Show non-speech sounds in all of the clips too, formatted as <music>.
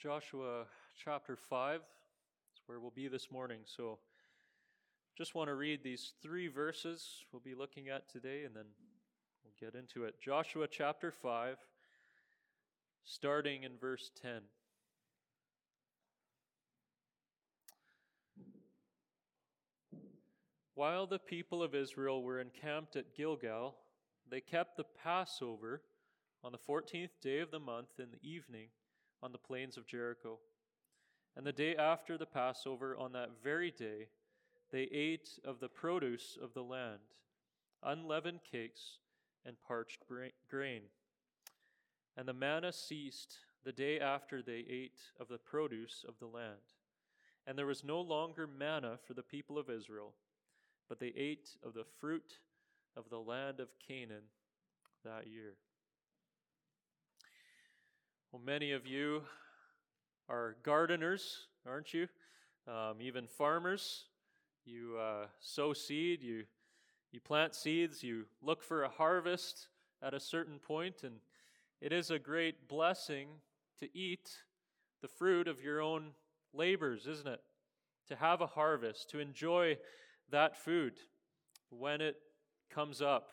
Joshua chapter 5 is where we'll be this morning. So just want to read these three verses we'll be looking at today and then we'll get into it. Joshua chapter 5, starting in verse 10. While the people of Israel were encamped at Gilgal, they kept the Passover on the 14th day of the month in the evening on the plains of Jericho. And the day after the Passover, on that very day, they ate of the produce of the land, unleavened cakes and parched grain. And the manna ceased the day after they ate of the produce of the land. And there was no longer manna for the people of Israel, but they ate of the fruit of the land of Canaan that year. Well, many of you are gardeners, aren't you? Um, even farmers. You uh, sow seed, you, you plant seeds, you look for a harvest at a certain point, and it is a great blessing to eat the fruit of your own labors, isn't it? To have a harvest, to enjoy that food when it comes up.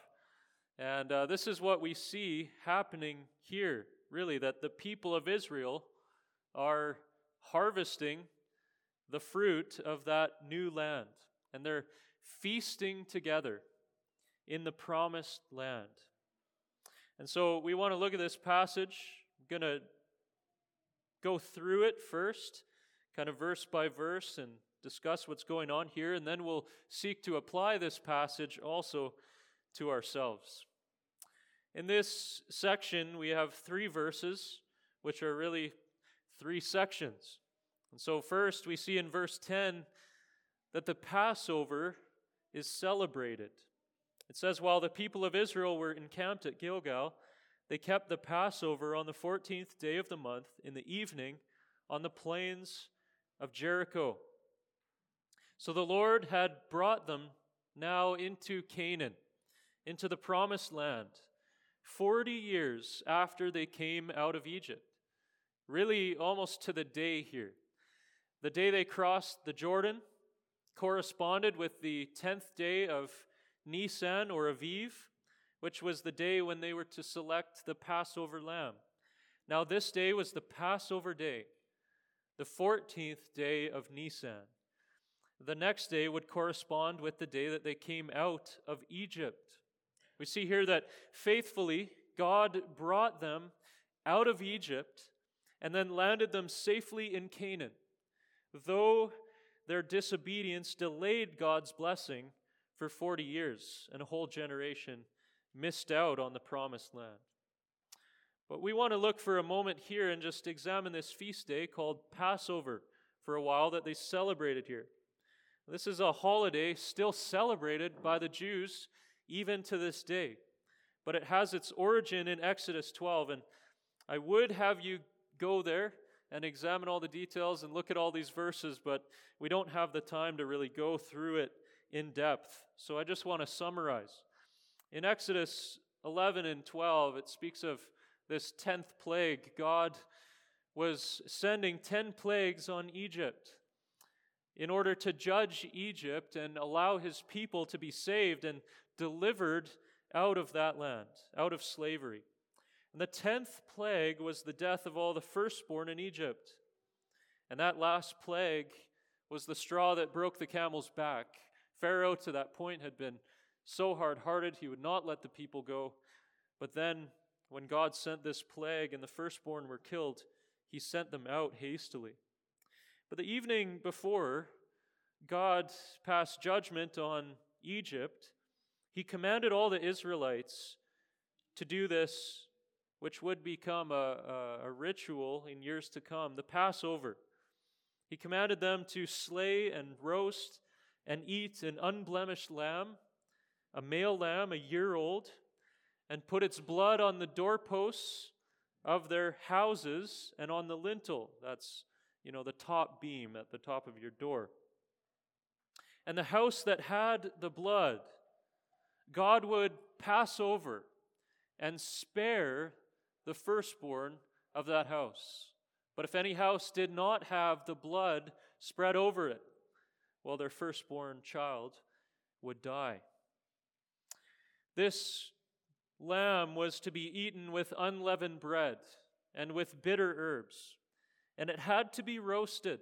And uh, this is what we see happening here really, that the people of Israel are harvesting the fruit of that new land. And they're feasting together in the promised land. And so we want to look at this passage. I'm going to go through it first, kind of verse by verse, and discuss what's going on here. And then we'll seek to apply this passage also to ourselves. In this section, we have three verses, which are really three sections. And so, first, we see in verse 10 that the Passover is celebrated. It says, While the people of Israel were encamped at Gilgal, they kept the Passover on the 14th day of the month in the evening on the plains of Jericho. So the Lord had brought them now into Canaan, into the promised land. 40 years after they came out of Egypt. Really, almost to the day here. The day they crossed the Jordan corresponded with the 10th day of Nisan or Aviv, which was the day when they were to select the Passover lamb. Now, this day was the Passover day, the 14th day of Nisan. The next day would correspond with the day that they came out of Egypt. We see here that faithfully God brought them out of Egypt and then landed them safely in Canaan, though their disobedience delayed God's blessing for 40 years, and a whole generation missed out on the promised land. But we want to look for a moment here and just examine this feast day called Passover for a while that they celebrated here. This is a holiday still celebrated by the Jews even to this day. But it has its origin in Exodus 12. And I would have you go there and examine all the details and look at all these verses, but we don't have the time to really go through it in depth. So I just want to summarize. In Exodus 11 and 12, it speaks of this 10th plague. God was sending 10 plagues on Egypt in order to judge Egypt and allow his people to be saved and delivered out of that land, out of slavery. And the tenth plague was the death of all the firstborn in Egypt. And that last plague was the straw that broke the camel's back. Pharaoh, to that point, had been so hard hearted, he would not let the people go. But then, when God sent this plague and the firstborn were killed, he sent them out hastily. But the evening before God passed judgment on Egypt, he commanded all the Israelites to do this, which would become a, a, a, ritual in years to come the Passover. He commanded them to slay and roast and eat an unblemished lamb, a male lamb, a year old, and put its blood on the doorposts of their houses and on the lintel. That's, you know, the top beam at the top of your door. And the house that had the blood, God would pass over and spare the firstborn of that house. But if any house did not have the blood spread over it, well, their firstborn child would die. This lamb was to be eaten with unleavened bread and with bitter herbs, and it had to be roasted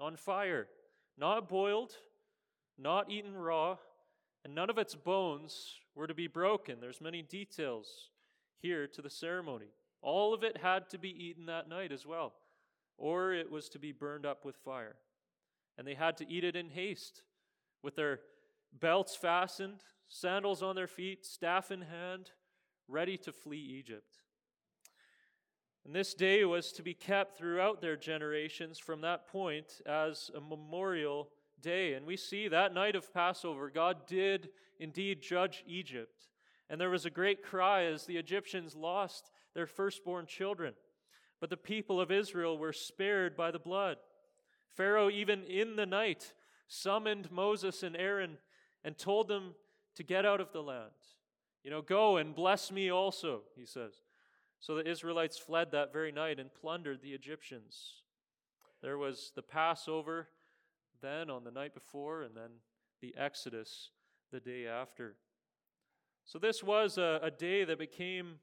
on fire, not boiled, not eaten raw, and none of its bones were to be broken. There's many details here to the ceremony. All of it had to be eaten that night as well, or it was to be burned up with fire. And they had to eat it in haste, with their belts fastened, sandals on their feet, staff in hand, ready to flee Egypt. And this day was to be kept throughout their generations from that point as a memorial day. And we see that night of Passover, God did indeed judge Egypt. And there was a great cry as the Egyptians lost their firstborn children. But the people of Israel were spared by the blood. Pharaoh, even in the night, summoned Moses and Aaron and told them to get out of the land. You know, go and bless me also, he says. So the Israelites fled that very night and plundered the Egyptians. There was the Passover then on the night before, and then the Exodus the day after. So this was a, a day that became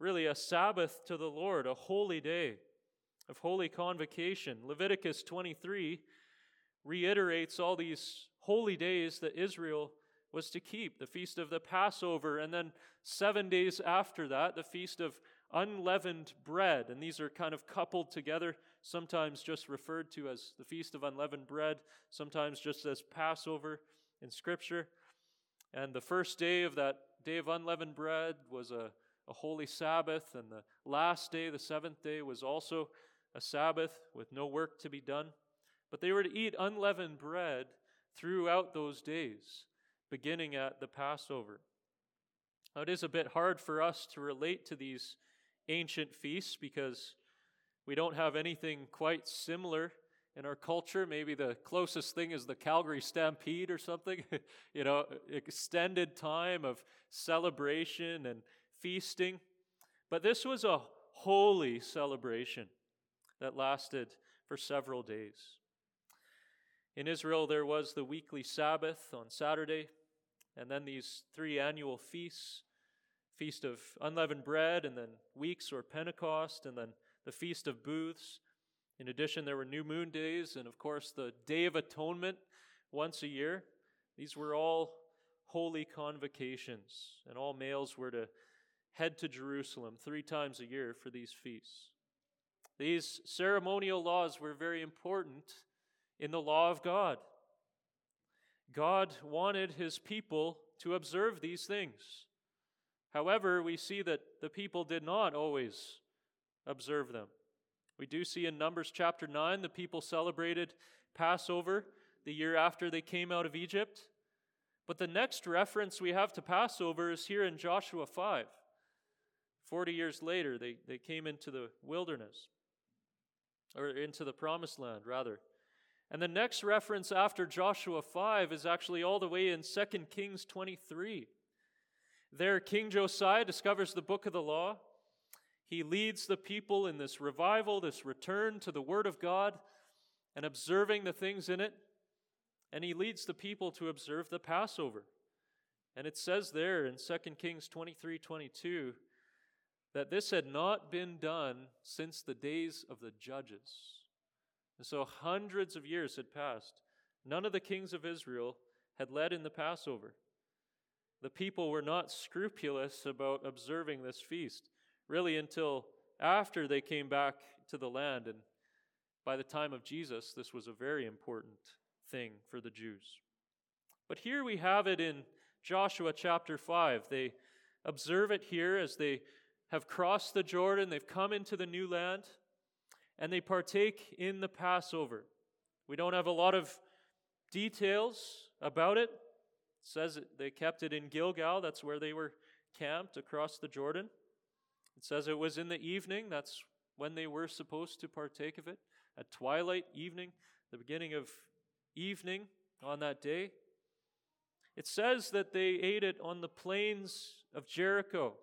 really a Sabbath to the Lord, a holy day of holy convocation. Leviticus 23 reiterates all these holy days that Israel was to keep the feast of the Passover, and then seven days after that, the feast of unleavened bread. And these are kind of coupled together, sometimes just referred to as the feast of unleavened bread, sometimes just as Passover in Scripture. And the first day of that day of unleavened bread was a, a holy Sabbath, and the last day, the seventh day, was also a Sabbath with no work to be done. But they were to eat unleavened bread throughout those days beginning at the Passover. Now, it is a bit hard for us to relate to these ancient feasts because we don't have anything quite similar in our culture. Maybe the closest thing is the Calgary Stampede or something, <laughs> you know, extended time of celebration and feasting. But this was a holy celebration that lasted for several days. In Israel, there was the weekly Sabbath on Saturday, and then these three annual feasts Feast of Unleavened Bread, and then Weeks or Pentecost, and then the Feast of Booths. In addition, there were new moon days, and of course, the Day of Atonement once a year. These were all holy convocations, and all males were to head to Jerusalem three times a year for these feasts. These ceremonial laws were very important in the law of God. God wanted his people to observe these things. However, we see that the people did not always observe them. We do see in Numbers chapter 9 the people celebrated Passover the year after they came out of Egypt. But the next reference we have to Passover is here in Joshua 5. Forty years later, they, they came into the wilderness, or into the promised land, rather. And the next reference after Joshua 5 is actually all the way in 2 Kings 23. There, King Josiah discovers the book of the law. He leads the people in this revival, this return to the Word of God, and observing the things in it. And he leads the people to observe the Passover. And it says there in 2 Kings 23 22 that this had not been done since the days of the judges. And so hundreds of years had passed. None of the kings of Israel had led in the Passover. The people were not scrupulous about observing this feast, really, until after they came back to the land. And by the time of Jesus, this was a very important thing for the Jews. But here we have it in Joshua chapter 5. They observe it here as they have crossed the Jordan, they've come into the new land and they partake in the Passover. We don't have a lot of details about it. It says they kept it in Gilgal, that's where they were camped across the Jordan. It says it was in the evening, that's when they were supposed to partake of it, at twilight, evening, the beginning of evening on that day. It says that they ate it on the plains of Jericho.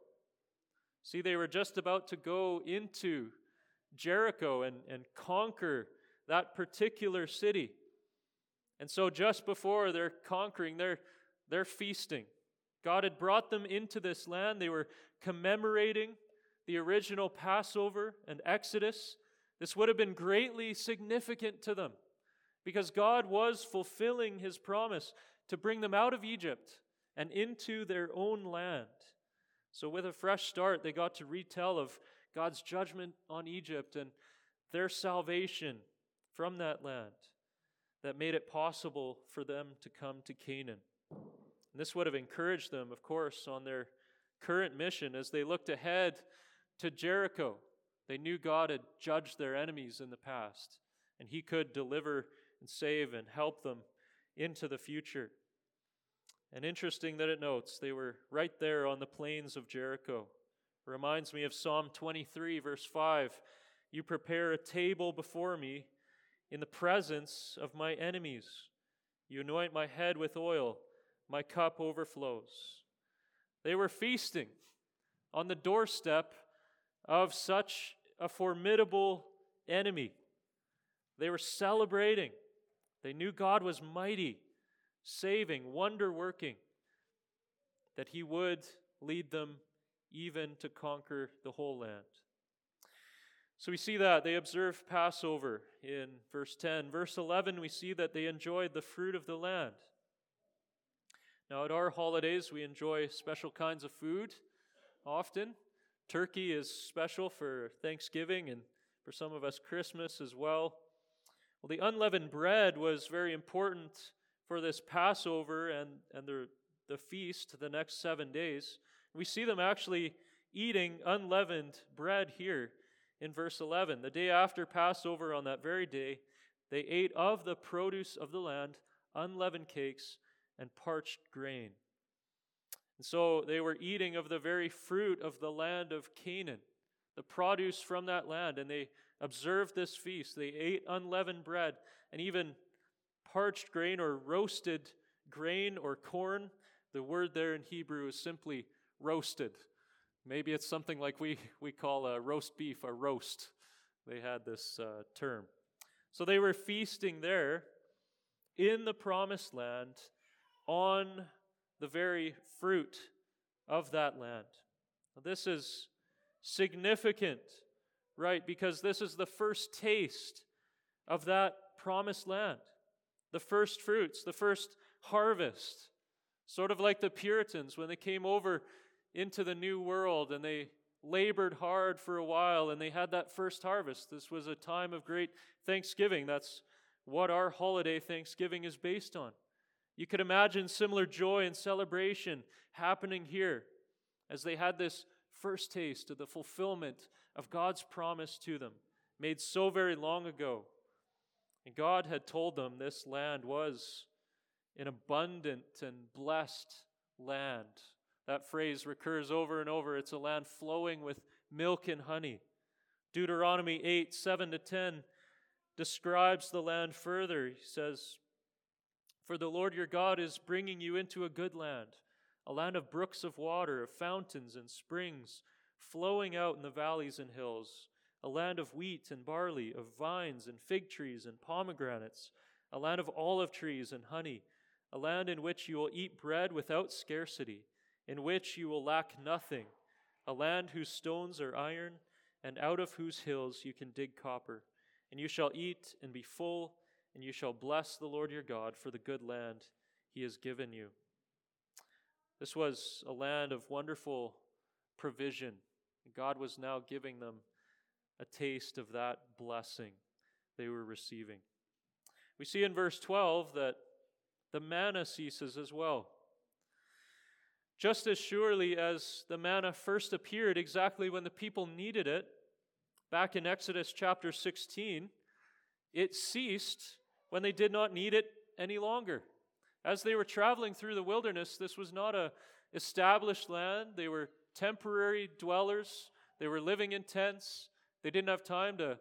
See, they were just about to go into Jericho and, and conquer that particular city. And so, just before they're conquering, they're, they're feasting. God had brought them into this land. They were commemorating the original Passover and Exodus. This would have been greatly significant to them because God was fulfilling his promise to bring them out of Egypt and into their own land. So, with a fresh start, they got to retell of God's judgment on Egypt and their salvation from that land that made it possible for them to come to Canaan. And this would have encouraged them, of course, on their current mission as they looked ahead to Jericho. They knew God had judged their enemies in the past, and He could deliver and save and help them into the future. And interesting that it notes they were right there on the plains of Jericho. Reminds me of Psalm 23, verse 5. You prepare a table before me in the presence of my enemies. You anoint my head with oil, my cup overflows. They were feasting on the doorstep of such a formidable enemy. They were celebrating. They knew God was mighty, saving, wonder working, that He would lead them even to conquer the whole land. So we see that they observed Passover in verse 10. Verse 11, we see that they enjoyed the fruit of the land. Now, at our holidays, we enjoy special kinds of food often. Turkey is special for Thanksgiving and for some of us, Christmas as well. Well, the unleavened bread was very important for this Passover and, and the, the feast the next seven days. We see them actually eating unleavened bread here in verse 11. The day after Passover, on that very day, they ate of the produce of the land unleavened cakes and parched grain. And so they were eating of the very fruit of the land of Canaan, the produce from that land, and they observed this feast. They ate unleavened bread and even parched grain or roasted grain or corn. The word there in Hebrew is simply roasted. Maybe it's something like we, we call a roast beef a roast. They had this uh, term. So they were feasting there in the promised land on the very fruit of that land. Now, this is significant, right? Because this is the first taste of that promised land, the first fruits, the first harvest. Sort of like the Puritans when they came over into the new world and they labored hard for a while and they had that first harvest. This was a time of great thanksgiving. That's what our holiday Thanksgiving is based on. You could imagine similar joy and celebration happening here as they had this first taste of the fulfillment of God's promise to them, made so very long ago. And God had told them this land was an abundant and blessed land that phrase recurs over and over. It's a land flowing with milk and honey. Deuteronomy 8, 7 to 10 describes the land further. He says, For the Lord your God is bringing you into a good land, a land of brooks of water, of fountains and springs flowing out in the valleys and hills, a land of wheat and barley, of vines and fig trees and pomegranates, a land of olive trees and honey, a land in which you will eat bread without scarcity in which you will lack nothing, a land whose stones are iron, and out of whose hills you can dig copper. And you shall eat and be full, and you shall bless the Lord your God for the good land he has given you. This was a land of wonderful provision. God was now giving them a taste of that blessing they were receiving. We see in verse 12 that the manna ceases as well. Just as surely as the manna first appeared exactly when the people needed it, back in Exodus chapter 16, it ceased when they did not need it any longer. As they were traveling through the wilderness, this was not a established land. They were temporary dwellers. They were living in tents. They didn't have time to,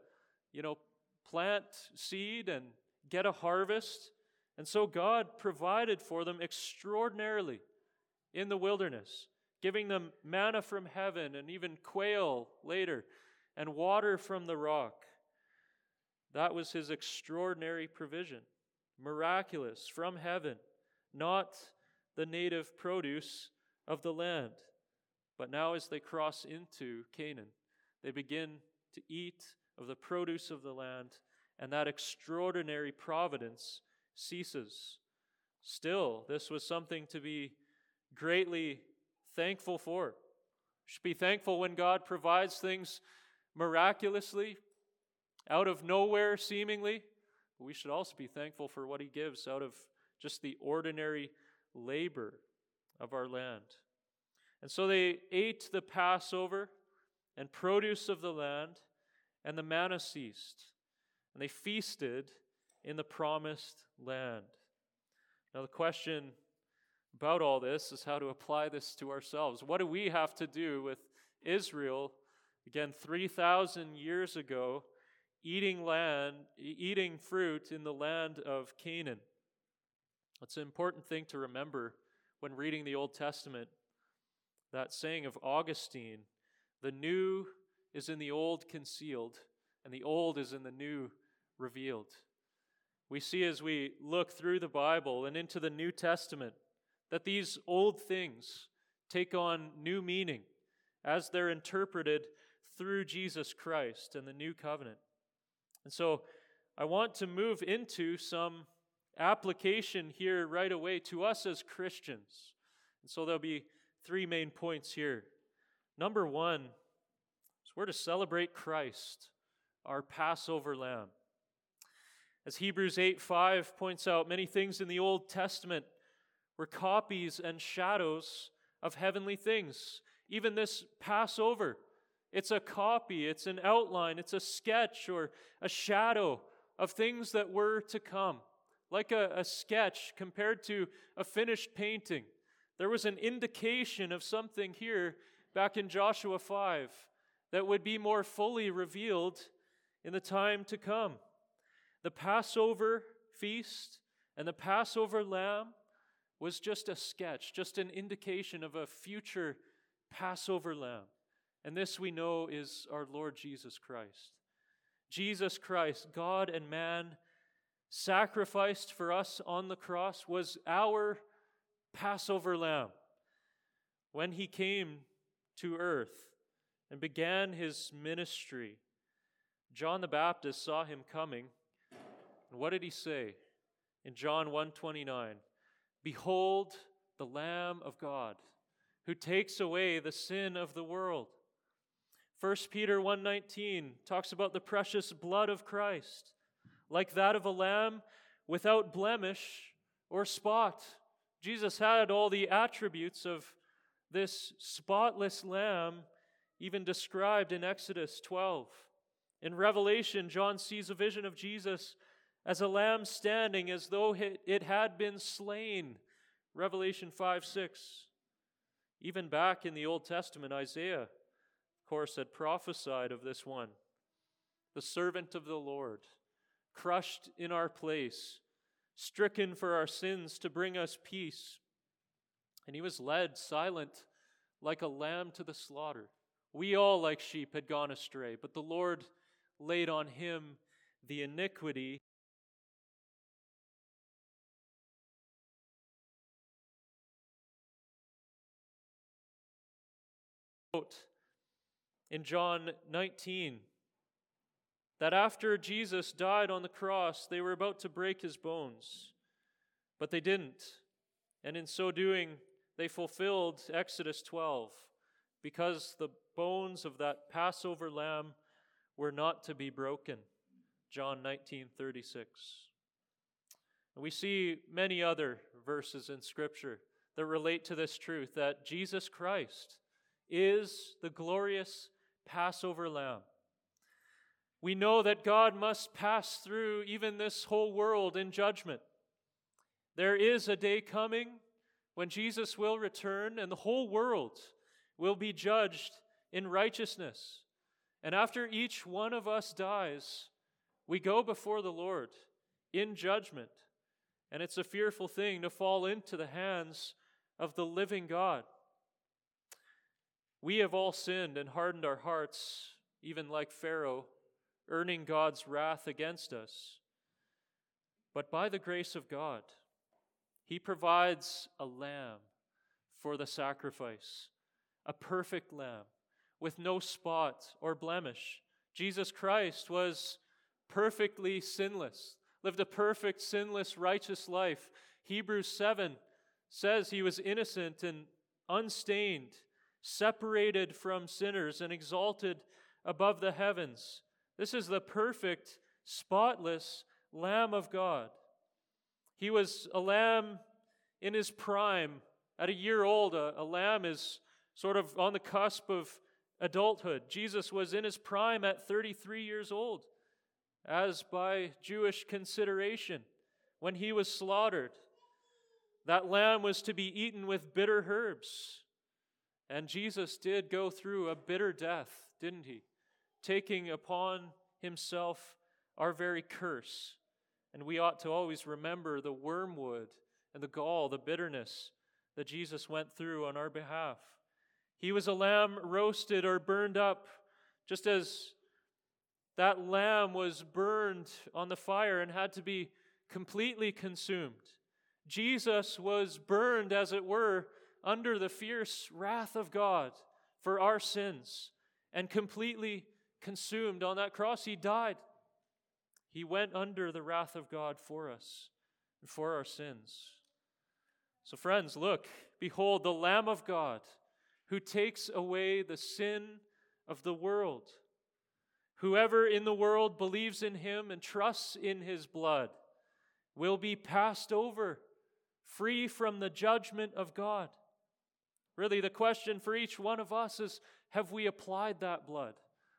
you know, plant seed and get a harvest. And so God provided for them extraordinarily in the wilderness, giving them manna from heaven and even quail later, and water from the rock. That was his extraordinary provision, miraculous from heaven, not the native produce of the land. But now, as they cross into Canaan, they begin to eat of the produce of the land, and that extraordinary providence ceases. Still, this was something to be greatly thankful for. We should be thankful when God provides things miraculously, out of nowhere, seemingly. We should also be thankful for what He gives out of just the ordinary labor of our land. And so they ate the Passover and produce of the land, and the manna ceased, and they feasted in the promised land. Now, the question about all this is how to apply this to ourselves. What do we have to do with Israel, again, 3,000 years ago, eating land, eating fruit in the land of Canaan? It's an important thing to remember when reading the Old Testament. That saying of Augustine the new is in the old concealed, and the old is in the new revealed. We see as we look through the Bible and into the New Testament that these old things take on new meaning as they're interpreted through Jesus Christ and the new covenant. And so I want to move into some application here right away to us as Christians. And so there'll be three main points here. Number one is we're to celebrate Christ, our Passover lamb. As Hebrews 8 5 points out, many things in the Old Testament were copies and shadows of heavenly things. Even this Passover, it's a copy, it's an outline, it's a sketch or a shadow of things that were to come. Like a, a sketch compared to a finished painting. There was an indication of something here back in Joshua 5 that would be more fully revealed in the time to come. The Passover feast and the Passover lamb was just a sketch, just an indication of a future Passover lamb. And this we know is our Lord Jesus Christ. Jesus Christ, God and man, sacrificed for us on the cross, was our Passover lamb. When he came to earth and began his ministry, John the Baptist saw him coming. And what did he say? In John 129, Behold the Lamb of God who takes away the sin of the world. 1 Peter 1:19 talks about the precious blood of Christ, like that of a lamb without blemish or spot. Jesus had all the attributes of this spotless lamb, even described in Exodus 12. In Revelation, John sees a vision of Jesus as a lamb standing as though it had been slain. Revelation 5 6. Even back in the Old Testament, Isaiah, course, had prophesied of this one the servant of the Lord, crushed in our place, stricken for our sins to bring us peace. And he was led silent like a lamb to the slaughter. We all, like sheep, had gone astray, but the Lord laid on him the iniquity in John 19 that after Jesus died on the cross, they were about to break his bones, but they didn't. And in so doing, they fulfilled Exodus 12 because the bones of that Passover lamb were not to be broken. John 19:36. And we see many other verses in scripture that relate to this truth that Jesus Christ is the glorious Passover lamb. We know that God must pass through even this whole world in judgment. There is a day coming when Jesus will return and the whole world will be judged in righteousness. And after each one of us dies, we go before the Lord in judgment. And it's a fearful thing to fall into the hands of the living God. We have all sinned and hardened our hearts even like Pharaoh, earning God's wrath against us. But by the grace of God, He provides a lamb for the sacrifice, a perfect lamb with no spot or blemish. Jesus Christ was perfectly sinless, lived a perfect, sinless, righteous life. Hebrews 7 says he was innocent and unstained, separated from sinners, and exalted above the heavens. This is the perfect, spotless Lamb of God. He was a lamb in his prime. At a year old, a, a lamb is sort of on the cusp of adulthood. Jesus was in his prime at 33 years old, as by Jewish consideration, when he was slaughtered. That lamb was to be eaten with bitter herbs. And Jesus did go through a bitter death, didn't he? Taking upon himself our very curse. And we ought to always remember the wormwood and the gall, the bitterness that Jesus went through on our behalf. He was a lamb roasted or burned up, just as that lamb was burned on the fire and had to be completely consumed. Jesus was burned, as it were, under the fierce wrath of God for our sins and completely consumed on that cross. He died. He went under the wrath of God for us and for our sins. So, friends, look, behold, the Lamb of God who takes away the sin of the world. Whoever in the world believes in him and trusts in his blood will be passed over, free from the judgment of God. Really, the question for each one of us is have we applied that blood?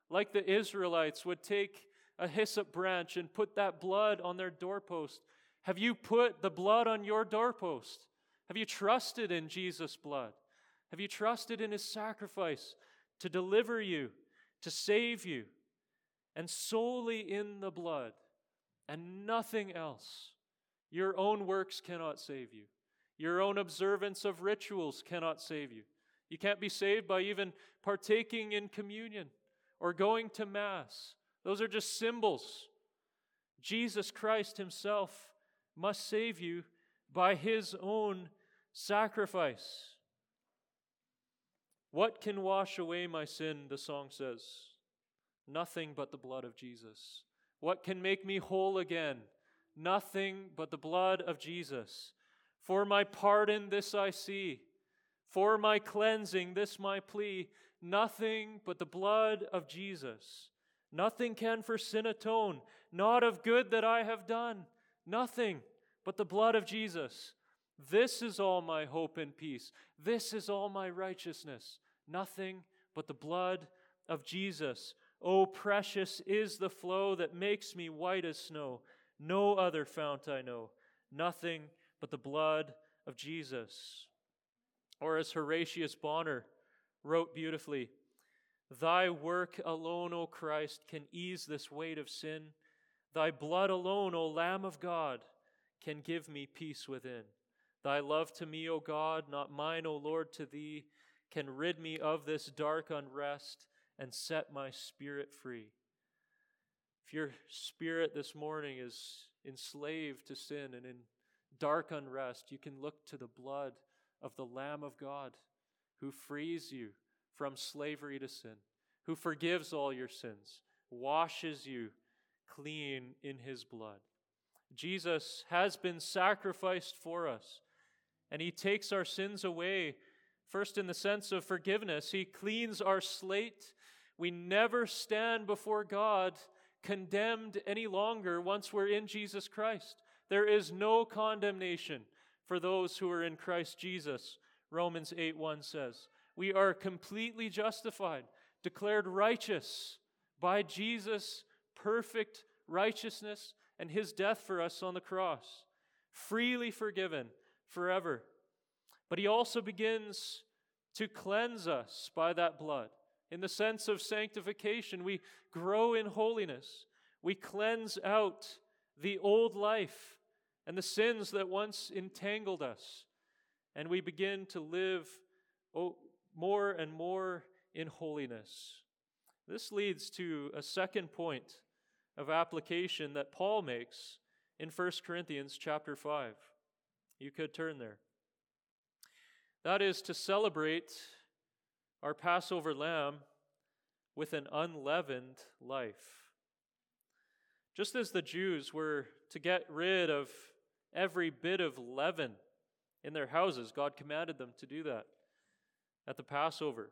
Like the Israelites would take a hyssop branch and put that blood on their doorpost. Have you put the blood on your doorpost? Have you trusted in Jesus' blood? Have you trusted in his sacrifice to deliver you, to save you, and solely in the blood and nothing else? Your own works cannot save you. Your own observance of rituals cannot save you. You can't be saved by even partaking in communion or going to Mass. Those are just symbols. Jesus Christ Himself must save you by His own sacrifice. What can wash away my sin? The song says. Nothing but the blood of Jesus. What can make me whole again? Nothing but the blood of Jesus. For my pardon, this I see. For my cleansing, this my plea. Nothing but the blood of Jesus. Nothing can for sin atone, not of good that I have done. Nothing but the blood of Jesus. This is all my hope and peace. This is all my righteousness. Nothing but the blood of Jesus. Oh, precious is the flow that makes me white as snow. No other fount I know. Nothing but the blood of Jesus. Or as Horatius Bonar wrote beautifully, Thy work alone, O Christ, can ease this weight of sin. Thy blood alone, O Lamb of God, can give me peace within. Thy love to me, O God, not mine, O Lord, to thee, can rid me of this dark unrest and set my spirit free. If your spirit this morning is enslaved to sin and in dark unrest, you can look to the blood of the Lamb of God who frees you from slavery to sin, who forgives all your sins, washes you clean in his blood. Jesus has been sacrificed for us, and he takes our sins away. First, in the sense of forgiveness, he cleans our slate. We never stand before God condemned any longer once we're in Jesus Christ. There is no condemnation for those who are in Christ Jesus, Romans 8 1 says. We are completely justified, declared righteous by Jesus' perfect righteousness and his death for us on the cross, freely forgiven forever. But he also begins to cleanse us by that blood. In the sense of sanctification, we grow in holiness. We cleanse out the old life and the sins that once entangled us. And we begin to live oh, more and more in holiness. This leads to a second point of application that Paul makes in 1 Corinthians chapter 5. You could turn there. That is to celebrate our Passover lamb with an unleavened life. Just as the Jews were to get rid of every bit of leaven in their houses, God commanded them to do that at the Passover.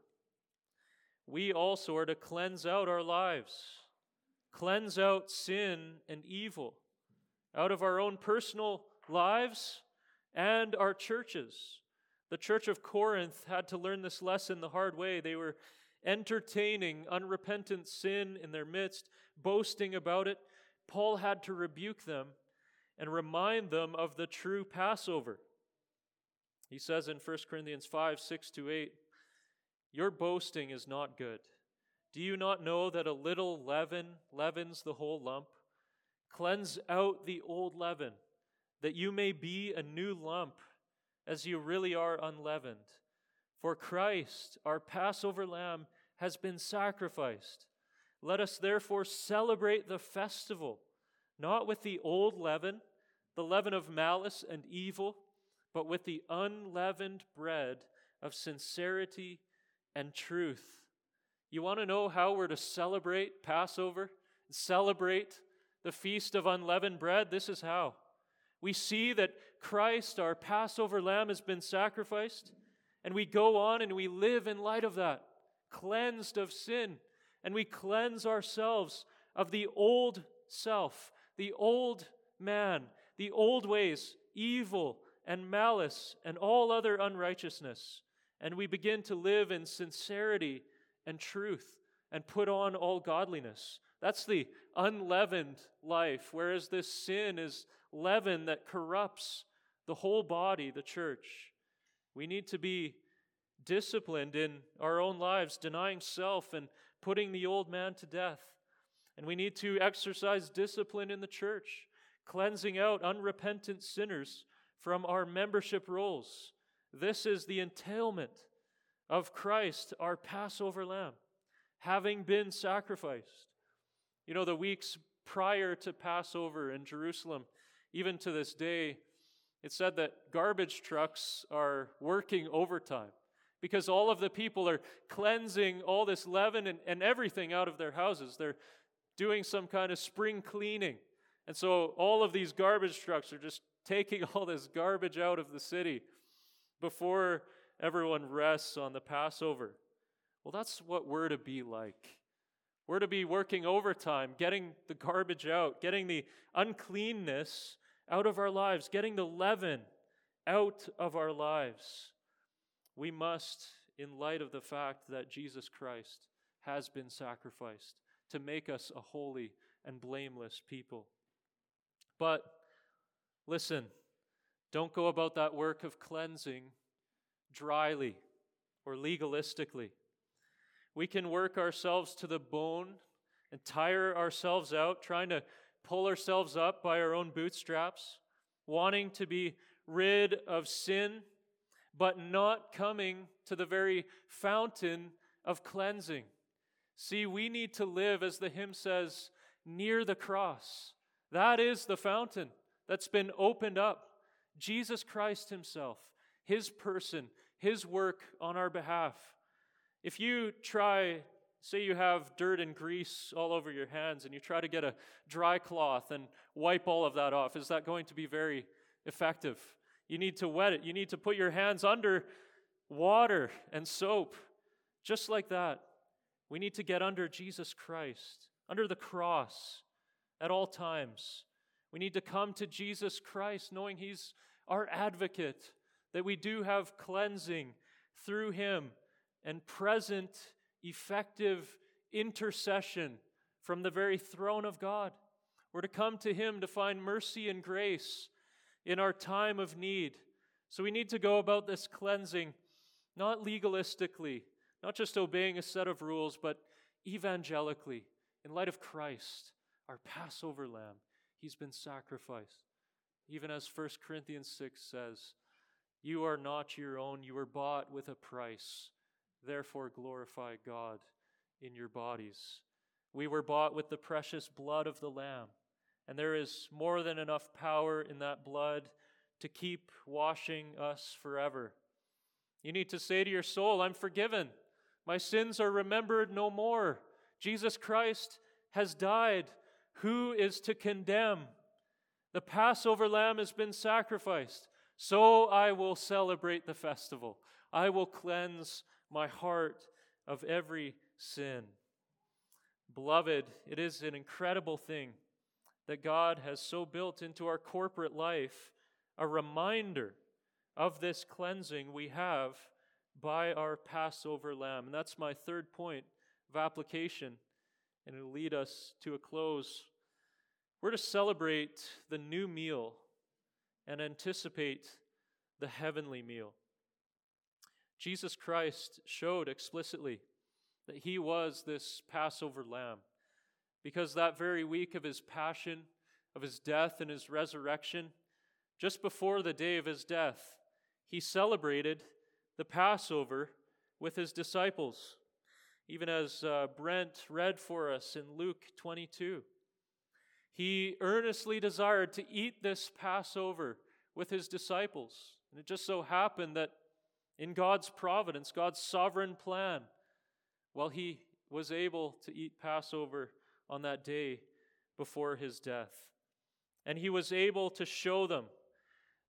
We also are to cleanse out our lives, cleanse out sin and evil out of our own personal lives and our churches. The church of Corinth had to learn this lesson the hard way. They were entertaining unrepentant sin in their midst, boasting about it. Paul had to rebuke them and remind them of the true Passover. He says in 1 Corinthians 5 6 to 8, Your boasting is not good. Do you not know that a little leaven leavens the whole lump? Cleanse out the old leaven, that you may be a new lump, as you really are unleavened. For Christ, our Passover lamb, has been sacrificed. Let us therefore celebrate the festival, not with the old leaven, the leaven of malice and evil, but with the unleavened bread of sincerity and truth. You want to know how we're to celebrate Passover? Celebrate the feast of unleavened bread? This is how. We see that Christ, our Passover lamb, has been sacrificed, and we go on and we live in light of that, cleansed of sin, and we cleanse ourselves of the old self, the old man, the old ways, evil and malice and all other unrighteousness. And we begin to live in sincerity and truth and put on all godliness. That's the unleavened life, whereas this sin is leaven that corrupts the whole body, the church. We need to be disciplined in our own lives, denying self and putting the old man to death. And we need to exercise discipline in the church, cleansing out unrepentant sinners from our membership rolls. This is the entailment of Christ, our Passover lamb, having been sacrificed. You know, the weeks prior to Passover in Jerusalem, even to this day, it said that garbage trucks are working overtime because all of the people are cleansing all this leaven and, and everything out of their houses. They're doing some kind of spring cleaning. And so all of these garbage trucks are just <laughs> taking all this garbage out of the city before everyone rests on the Passover. Well, that's what we're to be like. We're to be working overtime, getting the garbage out, getting the uncleanness out of our lives, getting the leaven out of our lives. We must, in light of the fact that Jesus Christ has been sacrificed to make us a holy and blameless people. But listen, don't go about that work of cleansing dryly or legalistically. We can work ourselves to the bone and tire ourselves out, trying to pull ourselves up by our own bootstraps, wanting to be rid of sin, but not coming to the very fountain of cleansing. See, we need to live, as the hymn says, near the cross. That is the fountain that's been opened up. Jesus Christ Himself, His person, His work on our behalf. If you try, say you have dirt and grease all over your hands, and you try to get a dry cloth and wipe all of that off, is that going to be very effective? You need to wet it. You need to put your hands under water and soap, just like that. We need to get under Jesus Christ, under the cross at all times. We need to come to Jesus Christ knowing He's our advocate, that we do have cleansing through Him and present, effective intercession from the very throne of God. We're to come to Him to find mercy and grace in our time of need. So we need to go about this cleansing not legalistically, not just obeying a set of rules, but evangelically, in light of Christ, our Passover lamb. He's been sacrificed. Even as 1 Corinthians 6 says, You are not your own, you were bought with a price. Therefore, glorify God in your bodies. We were bought with the precious blood of the Lamb, and there is more than enough power in that blood to keep washing us forever. You need to say to your soul, I'm forgiven. My sins are remembered no more. Jesus Christ has died. Who is to condemn? The Passover lamb has been sacrificed. So I will celebrate the festival. I will cleanse my heart of every sin. Beloved, it is an incredible thing that God has so built into our corporate life a reminder of this cleansing we have by our Passover lamb. And that's my third point of application, and it'll lead us to a close. We're to celebrate the new meal and anticipate the heavenly meal. Jesus Christ showed explicitly that he was this Passover lamb because that very week of his passion, of his death, and his resurrection, just before the day of his death, he celebrated the Passover with his disciples, even as uh, Brent read for us in Luke 22. He earnestly desired to eat this Passover with his disciples. And it just so happened that in God's providence, God's sovereign plan, while he was able to eat Passover on that day before his death. And he was able to show them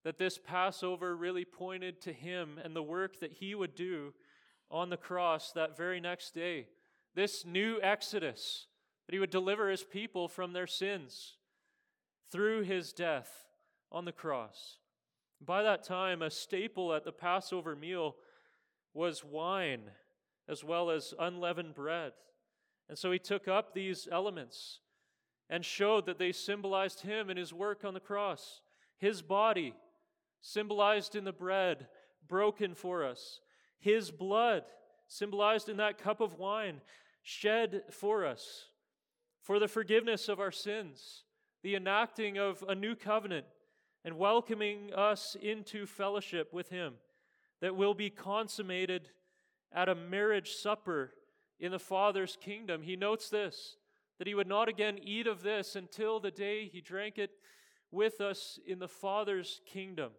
that this Passover really pointed to him and the work that he would do on the cross that very next day. This new Exodus, that he would deliver his people from their sins through his death on the cross. By that time, a staple at the Passover meal was wine as well as unleavened bread. And so he took up these elements and showed that they symbolized him and his work on the cross. His body, symbolized in the bread, broken for us. His blood, symbolized in that cup of wine, shed for us, for the forgiveness of our sins, the enacting of a new covenant and welcoming us into fellowship with Him that will be consummated at a marriage supper in the Father's kingdom. He notes this that He would not again eat of this until the day He drank it with us in the Father's kingdom.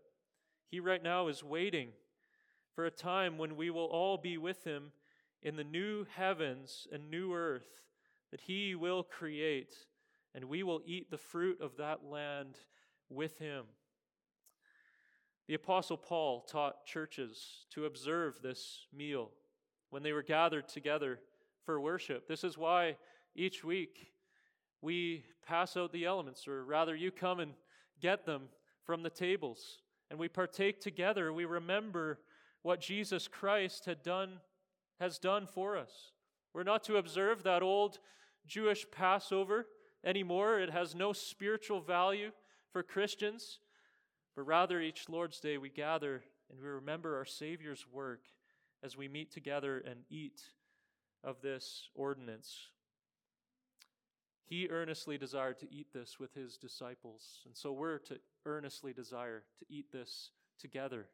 He right now is waiting for a time when we will all be with Him in the new heavens and new earth that He will create, and we will eat the fruit of that land with him. The Apostle Paul taught churches to observe this meal when they were gathered together for worship. This is why each week we pass out the elements, or rather, you come and get them from the tables, and we partake together. We remember what Jesus Christ had done, has done for us. We're not to observe that old Jewish Passover anymore. It has no spiritual value for Christians, but rather each Lord's Day we gather and we remember our Savior's work as we meet together and eat of this ordinance. He earnestly desired to eat this with his disciples, and so we're to earnestly desire to eat this together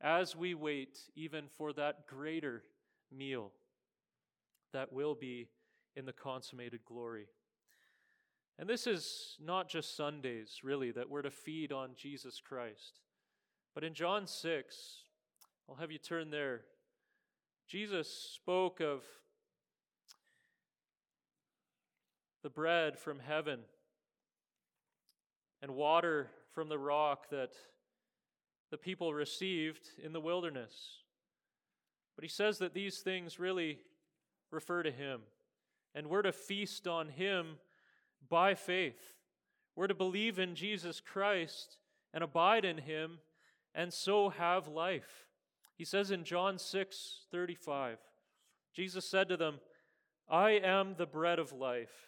as we wait even for that greater meal that will be in the consummated glory. And this is not just Sundays, really, that we're to feed on Jesus Christ. But in John 6, I'll have you turn there. Jesus spoke of the bread from heaven and water from the rock that the people received in the wilderness. But he says that these things really refer to him, and we're to feast on him by faith. We're to believe in Jesus Christ and abide in him and so have life. He says in John 6 35, Jesus said to them, I am the bread of life.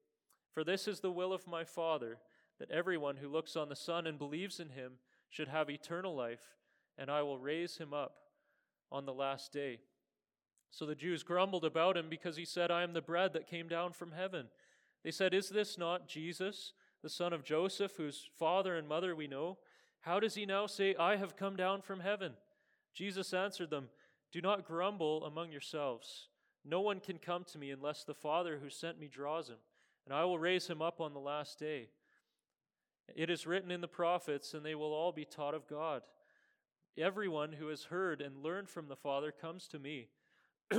For this is the will of my Father, that everyone who looks on the Son and believes in him should have eternal life, and I will raise him up on the last day. So the Jews grumbled about him because he said, I am the bread that came down from heaven. They said, Is this not Jesus, the son of Joseph, whose father and mother we know? How does he now say, I have come down from heaven? Jesus answered them, Do not grumble among yourselves. No one can come to me unless the Father who sent me draws him, and I will raise him up on the last day. It is written in the prophets, and they will all be taught of God. Everyone who has heard and learned from the Father comes to me. <clears throat>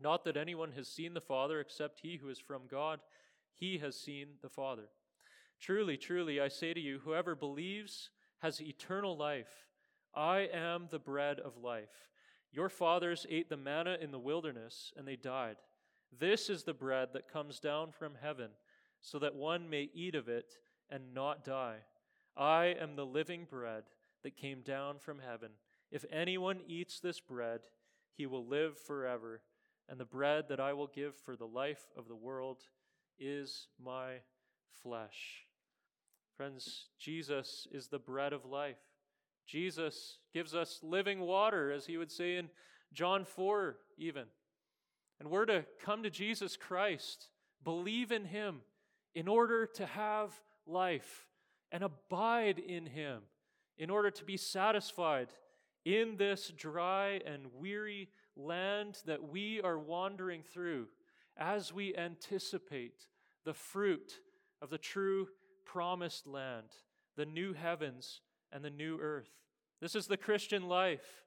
Not that anyone has seen the Father except he who is from God, he has seen the Father. Truly, truly, I say to you, whoever believes has eternal life. I am the bread of life. Your fathers ate the manna in the wilderness, and they died. This is the bread that comes down from heaven, so that one may eat of it and not die. I am the living bread that came down from heaven. If anyone eats this bread, he will live forever. And the bread that I will give for the life of the world is my flesh. Friends, Jesus is the bread of life. Jesus gives us living water, as he would say in John 4, even. And we're to come to Jesus Christ, believe in him, in order to have life and abide in him, in order to be satisfied in this dry and weary land that we are wandering through as we anticipate the fruit of the true promised land, the new heavens and the new earth. This is the Christian life.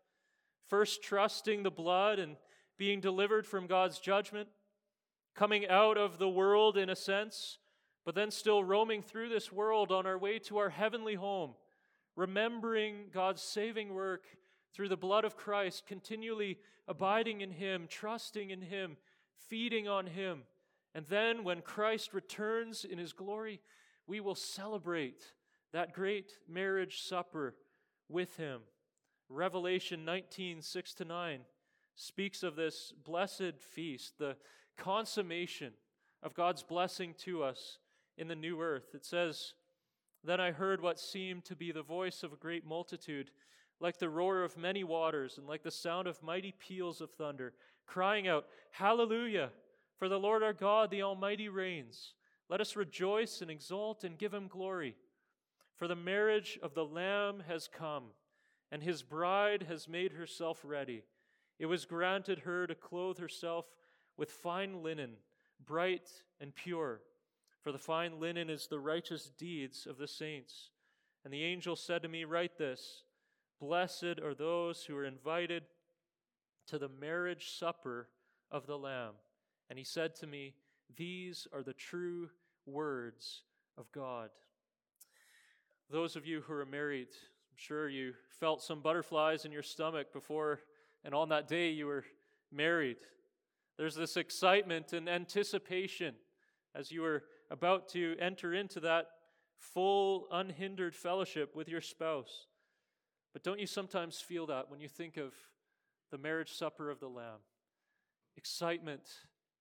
First, trusting the blood and being delivered from God's judgment, coming out of the world in a sense, but then still roaming through this world on our way to our heavenly home, remembering God's saving work through the blood of Christ, continually abiding in Him, trusting in Him, feeding on Him. And then when Christ returns in His glory, we will celebrate that great marriage supper with Him. Revelation 19, 6 to 9 speaks of this blessed feast, the consummation of God's blessing to us in the new earth. It says, Then I heard what seemed to be the voice of a great multitude like the roar of many waters and like the sound of mighty peals of thunder, crying out, Hallelujah! For the Lord our God, the Almighty, reigns. Let us rejoice and exult and give him glory. For the marriage of the Lamb has come, and his bride has made herself ready. It was granted her to clothe herself with fine linen, bright and pure. For the fine linen is the righteous deeds of the saints. And the angel said to me, Write this. Blessed are those who are invited to the marriage supper of the Lamb. And he said to me, These are the true words of God. Those of you who are married, I'm sure you felt some butterflies in your stomach before and on that day you were married. There's this excitement and anticipation as you are about to enter into that full, unhindered fellowship with your spouse. But don't you sometimes feel that when you think of the marriage supper of the Lamb? Excitement,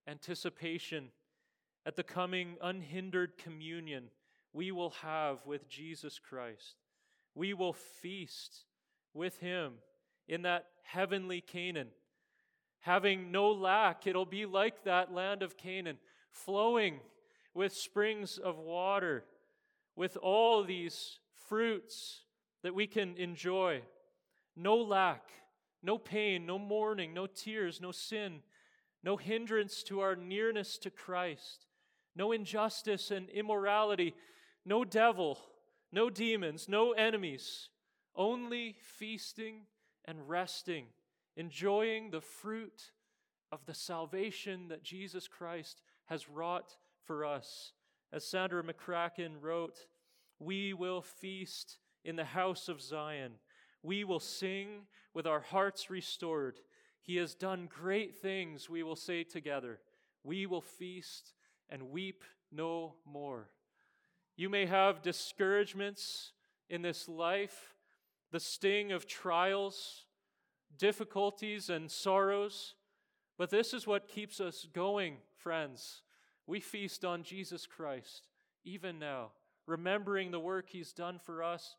anticipation at the coming unhindered communion we will have with Jesus Christ. We will feast with Him in that heavenly Canaan. Having no lack, it'll be like that land of Canaan, flowing with springs of water, with all these fruits that we can enjoy. No lack, no pain, no mourning, no tears, no sin, no hindrance to our nearness to Christ, no injustice and immorality, no devil, no demons, no enemies, only feasting and resting, enjoying the fruit of the salvation that Jesus Christ has wrought for us. As Sandra McCracken wrote, we will feast in the house of Zion. We will sing with our hearts restored. He has done great things, we will say together. We will feast and weep no more. You may have discouragements in this life, the sting of trials, difficulties, and sorrows, but this is what keeps us going friends, we feast on Jesus Christ even now, remembering the work he's done for us,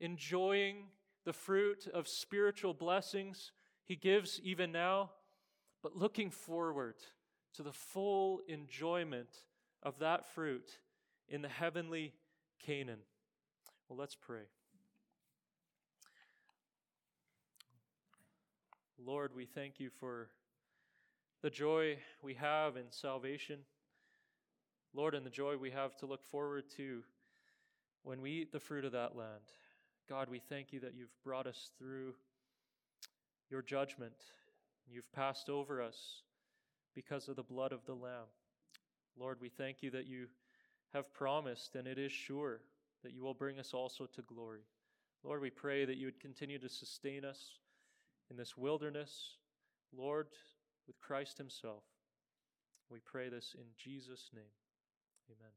enjoying the fruit of spiritual blessings he gives even now, but looking forward to the full enjoyment of that fruit in the heavenly Canaan. Well, let's pray. Lord, we thank you for the joy we have in salvation. Lord, and the joy we have to look forward to when we eat the fruit of that land. God, we thank you that you've brought us through your judgment. You've passed over us because of the blood of the Lamb. Lord, we thank you that you have promised, and it is sure, that you will bring us also to glory. Lord, we pray that you would continue to sustain us in this wilderness, Lord, with Christ Himself. We pray this in Jesus' name. Amen.